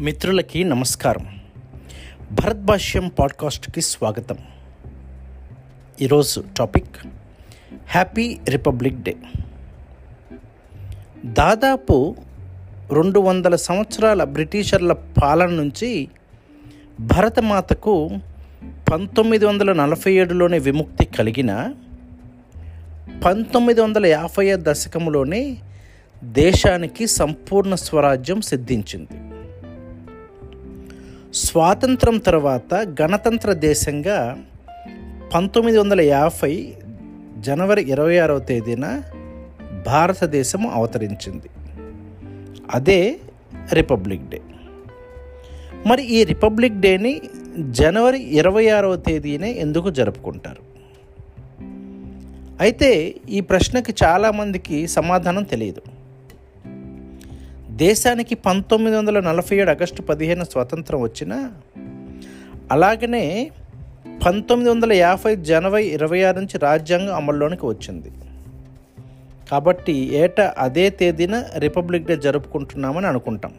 మిత్రులకి నమస్కారం. భరత్ భాష్యం పాడ్కాస్ట్కి స్వాగతం. ఈరోజు టాపిక్ హ్యాపీ రిపబ్లిక్ డే. దాదాపు రెండు వందల సంవత్సరాల బ్రిటిషర్ల పాలన నుంచి భరతమాతకు పంతొమ్మిది వందల నలభై ఏడులోనే విముక్తి కలిగిన పంతొమ్మిది వందల యాభై దశకంలోనే దేశానికి సంపూర్ణ స్వరాజ్యం సిద్ధించింది. స్వాతంత్రం తర్వాత గణతంత్ర దేశంగా పంతొమ్మిది వందల యాభై జనవరి ఇరవై ఆరవ తేదీన భారతదేశం అవతరించింది. అదే రిపబ్లిక్ డే. మరి ఈ రిపబ్లిక్ డేని జనవరి ఇరవై ఆరవ తేదీనే ఎందుకు జరుపుకుంటారు? అయితే ఈ ప్రశ్నకి చాలామందికి సమాధానం తెలియదు. దేశానికి పంతొమ్మిది వందల నలభై ఏడు ఆగస్టు పదిహేను స్వాతంత్రం వచ్చిన అలాగనే పంతొమ్మిది వందల యాభై జనవరి ఇరవై ఆరు నుంచి రాజ్యాంగం అమల్లోనికి వచ్చింది. కాబట్టి ఏటా అదే తేదీన రిపబ్లిక్ డే జరుపుకుంటున్నామని అనుకుంటాం.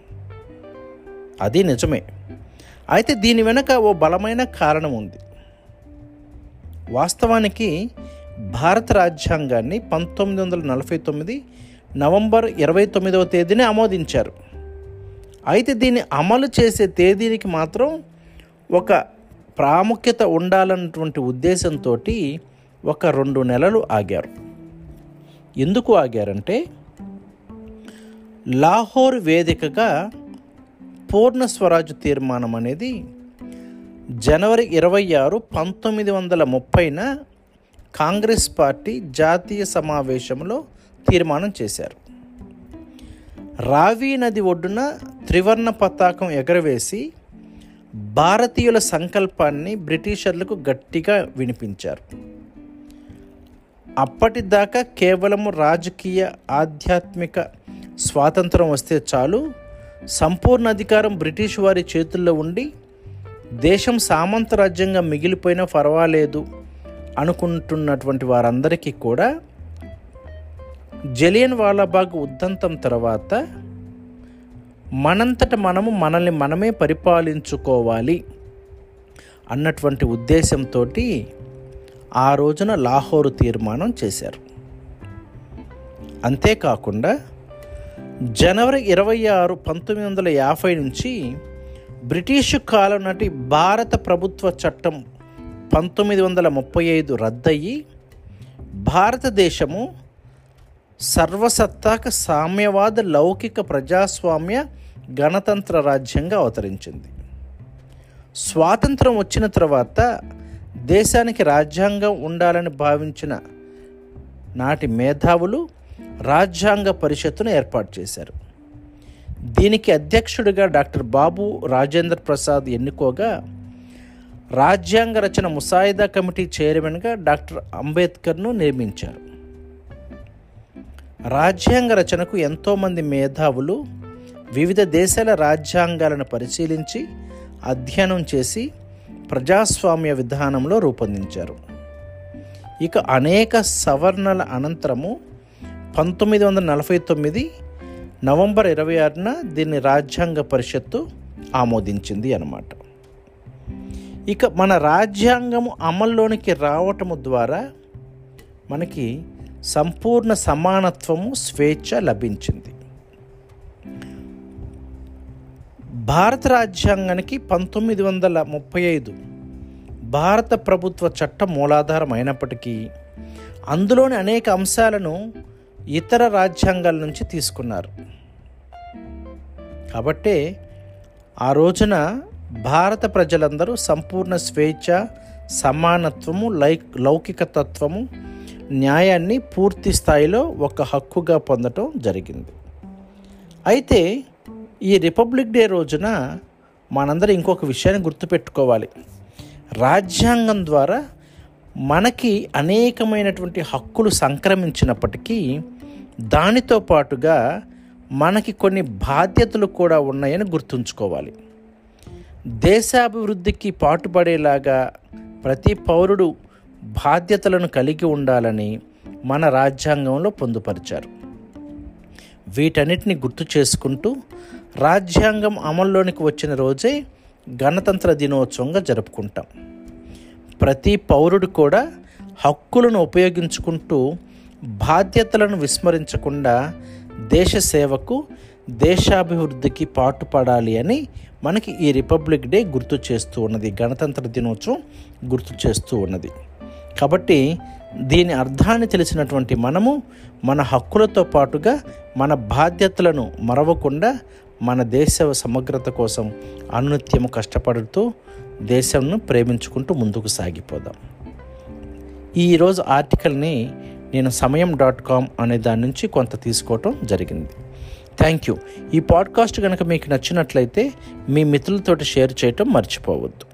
అది నిజమే. అయితే దీని వెనుక ఓ బలమైన కారణం ఉంది. వాస్తవానికి భారత రాజ్యాంగాన్ని పంతొమ్మిది వందల నలభై తొమ్మిది నవంబర్ ఇరవై తొమ్మిదవ తేదీని ఆమోదించారు. అయితే దీన్ని అమలు చేసే తేదీనికి మాత్రం ఒక ప్రాముఖ్యత ఉండాలన్నటువంటి ఉద్దేశంతో ఒక రెండు నెలలు ఆగారు. ఎందుకు ఆగారంటే లాహోర్ వేదికగా పూర్ణ స్వరాజ్ తీర్మానం అనేది జనవరి ఇరవై ఆరు పంతొమ్మిది వందల ముప్పైన కాంగ్రెస్ పార్టీ జాతీయ సమావేశంలో తీర్మానం చేశారు. రావి నది ఒడ్డున త్రివర్ణ పతాకం ఎగరవేసి భారతీయుల సంకల్పాన్ని బ్రిటిషర్లకు గట్టిగా వినిపించారు. అప్పటిదాకా కేవలం రాజకీయ ఆధ్యాత్మిక స్వాతంత్రం వస్తే చాలు సంపూర్ణ అధికారం బ్రిటిష్ వారి చేతుల్లో ఉండి దేశం సామంత రాజ్యంగా మిగిలిపోయినా పర్వాలేదు అనుకుంటున్నటువంటి వారందరికీ కూడా జలియన్ వాలాబాగ్ ఉద్దంతం తర్వాత మనంతట మనము మనల్ని మనమే పరిపాలించుకోవాలి అన్నటువంటి ఉద్దేశంతో ఆ రోజున లాహోరు తీర్మానం చేశారు. అంతేకాకుండా జనవరి ఇరవై ఆరు పంతొమ్మిది వందల యాభై నుంచి బ్రిటిషు కాలం నాటి భారత ప్రభుత్వ చట్టం పంతొమ్మిది వందల ముప్పై ఐదు రద్దయి భారతదేశము సర్వసత్తాక సామ్యవాద లౌకిక ప్రజాస్వామ్య గణతంత్ర రాజ్యంగా అవతరించింది. స్వాతంత్రం వచ్చిన తర్వాత దేశానికి రాజ్యాంగం ఉండాలని భావించిన నాటి మేధావులు రాజ్యాంగ పరిషత్తును ఏర్పాటు చేశారు. దీనికి అధ్యక్షుడిగా డాక్టర్ బాబు రాజేంద్ర ప్రసాద్ ఎన్నుకోగా రాజ్యాంగ రచన ముసాయిదా కమిటీ చైర్మన్గా డాక్టర్ అంబేద్కర్ను నియమించారు. రాజ్యాంగ రచనకు ఎంతోమంది మేధావులు వివిధ దేశాల రాజ్యాంగాలను పరిశీలించి అధ్యయనం చేసి ప్రజాస్వామ్య విధానంలో రూపొందించారు. ఇక అనేక సవరణల అనంతరము పంతొమ్మిది వందల నలభై తొమ్మిది నవంబర్ ఇరవై ఆరున దీన్ని రాజ్యాంగ పరిషత్తు ఆమోదించింది అన్నమాట. ఇక మన రాజ్యాంగము అమల్లోనికి రావటము ద్వారా మనకి సంపూర్ణ సమానత్వము స్వేచ్ఛ లభించింది. భారత రాజ్యాంగానికి పంతొమ్మిది వందల ముప్పై ఐదు భారత ప్రభుత్వ చట్టం మూలాధారం అయినప్పటికీ అందులోని అనేక అంశాలను ఇతర రాజ్యాంగాల నుంచి తీసుకున్నారు. కాబట్టే ఆ రోజున భారత ప్రజలందరూ సంపూర్ణ స్వేచ్ఛ సమానత్వము లై లౌకిక తత్వము న్యాయాన్ని పూర్తి స్థాయిలో ఒక హక్కుగా పొందటం జరిగింది. అయితే ఈ రిపబ్లిక్ డే రోజున మనందరం ఇంకొక విషయాన్ని గుర్తుపెట్టుకోవాలి. రాజ్యాంగం ద్వారా మనకి అనేకమైనటువంటి హక్కులు సంక్రమించినప్పటికీ దానితో పాటుగా మనకి కొన్ని బాధ్యతలు కూడా ఉన్నాయని గుర్తుంచుకోవాలి. దేశాభివృద్ధికి పాటుపడేలాగా ప్రతి పౌరుడు బాధ్యతలను కలిగి ఉండాలని మన రాజ్యాంగంలో పొందుపరిచారు. వీటన్నిటిని గుర్తు చేసుకుంటూ రాజ్యాంగం అమల్లోనికి వచ్చిన రోజే గణతంత్ర దినోత్సవంగా జరుపుకుంటాం. ప్రతి పౌరుడు కూడా హక్కులను ఉపయోగించుకుంటూ బాధ్యతలను విస్మరించకుండా దేశ సేవకు దేశాభివృద్ధికి పాటుపడాలి అని మనకి ఈ రిపబ్లిక్ డే గుర్తు చేస్తూ ఉన్నది. గణతంత్ర దినోత్సవం గుర్తు చేస్తూ ఉన్నది. కాబట్టి దీని అర్థాన్ని తెలిసినటువంటి మనము మన హక్కులతో పాటుగా మన బాధ్యతలను మరవకుండా మన దేశ సమగ్రత కోసం అనునిత్యము కష్టపడుతూ దేశంను ప్రేమించుకుంటూ ముందుకు సాగిపోదాం. ఈరోజు ఆర్టికల్ని నేను సమయం డాట్ కామ్ అనే దాని నుంచి కొంత తీసుకోవటం జరిగింది. Thank you. ఈ పాడ్కాస్ట్ కనుక మీకు నచ్చినట్లయితే మీ మిత్రులతోటి షేర్ చేయటం మర్చిపోవద్దు.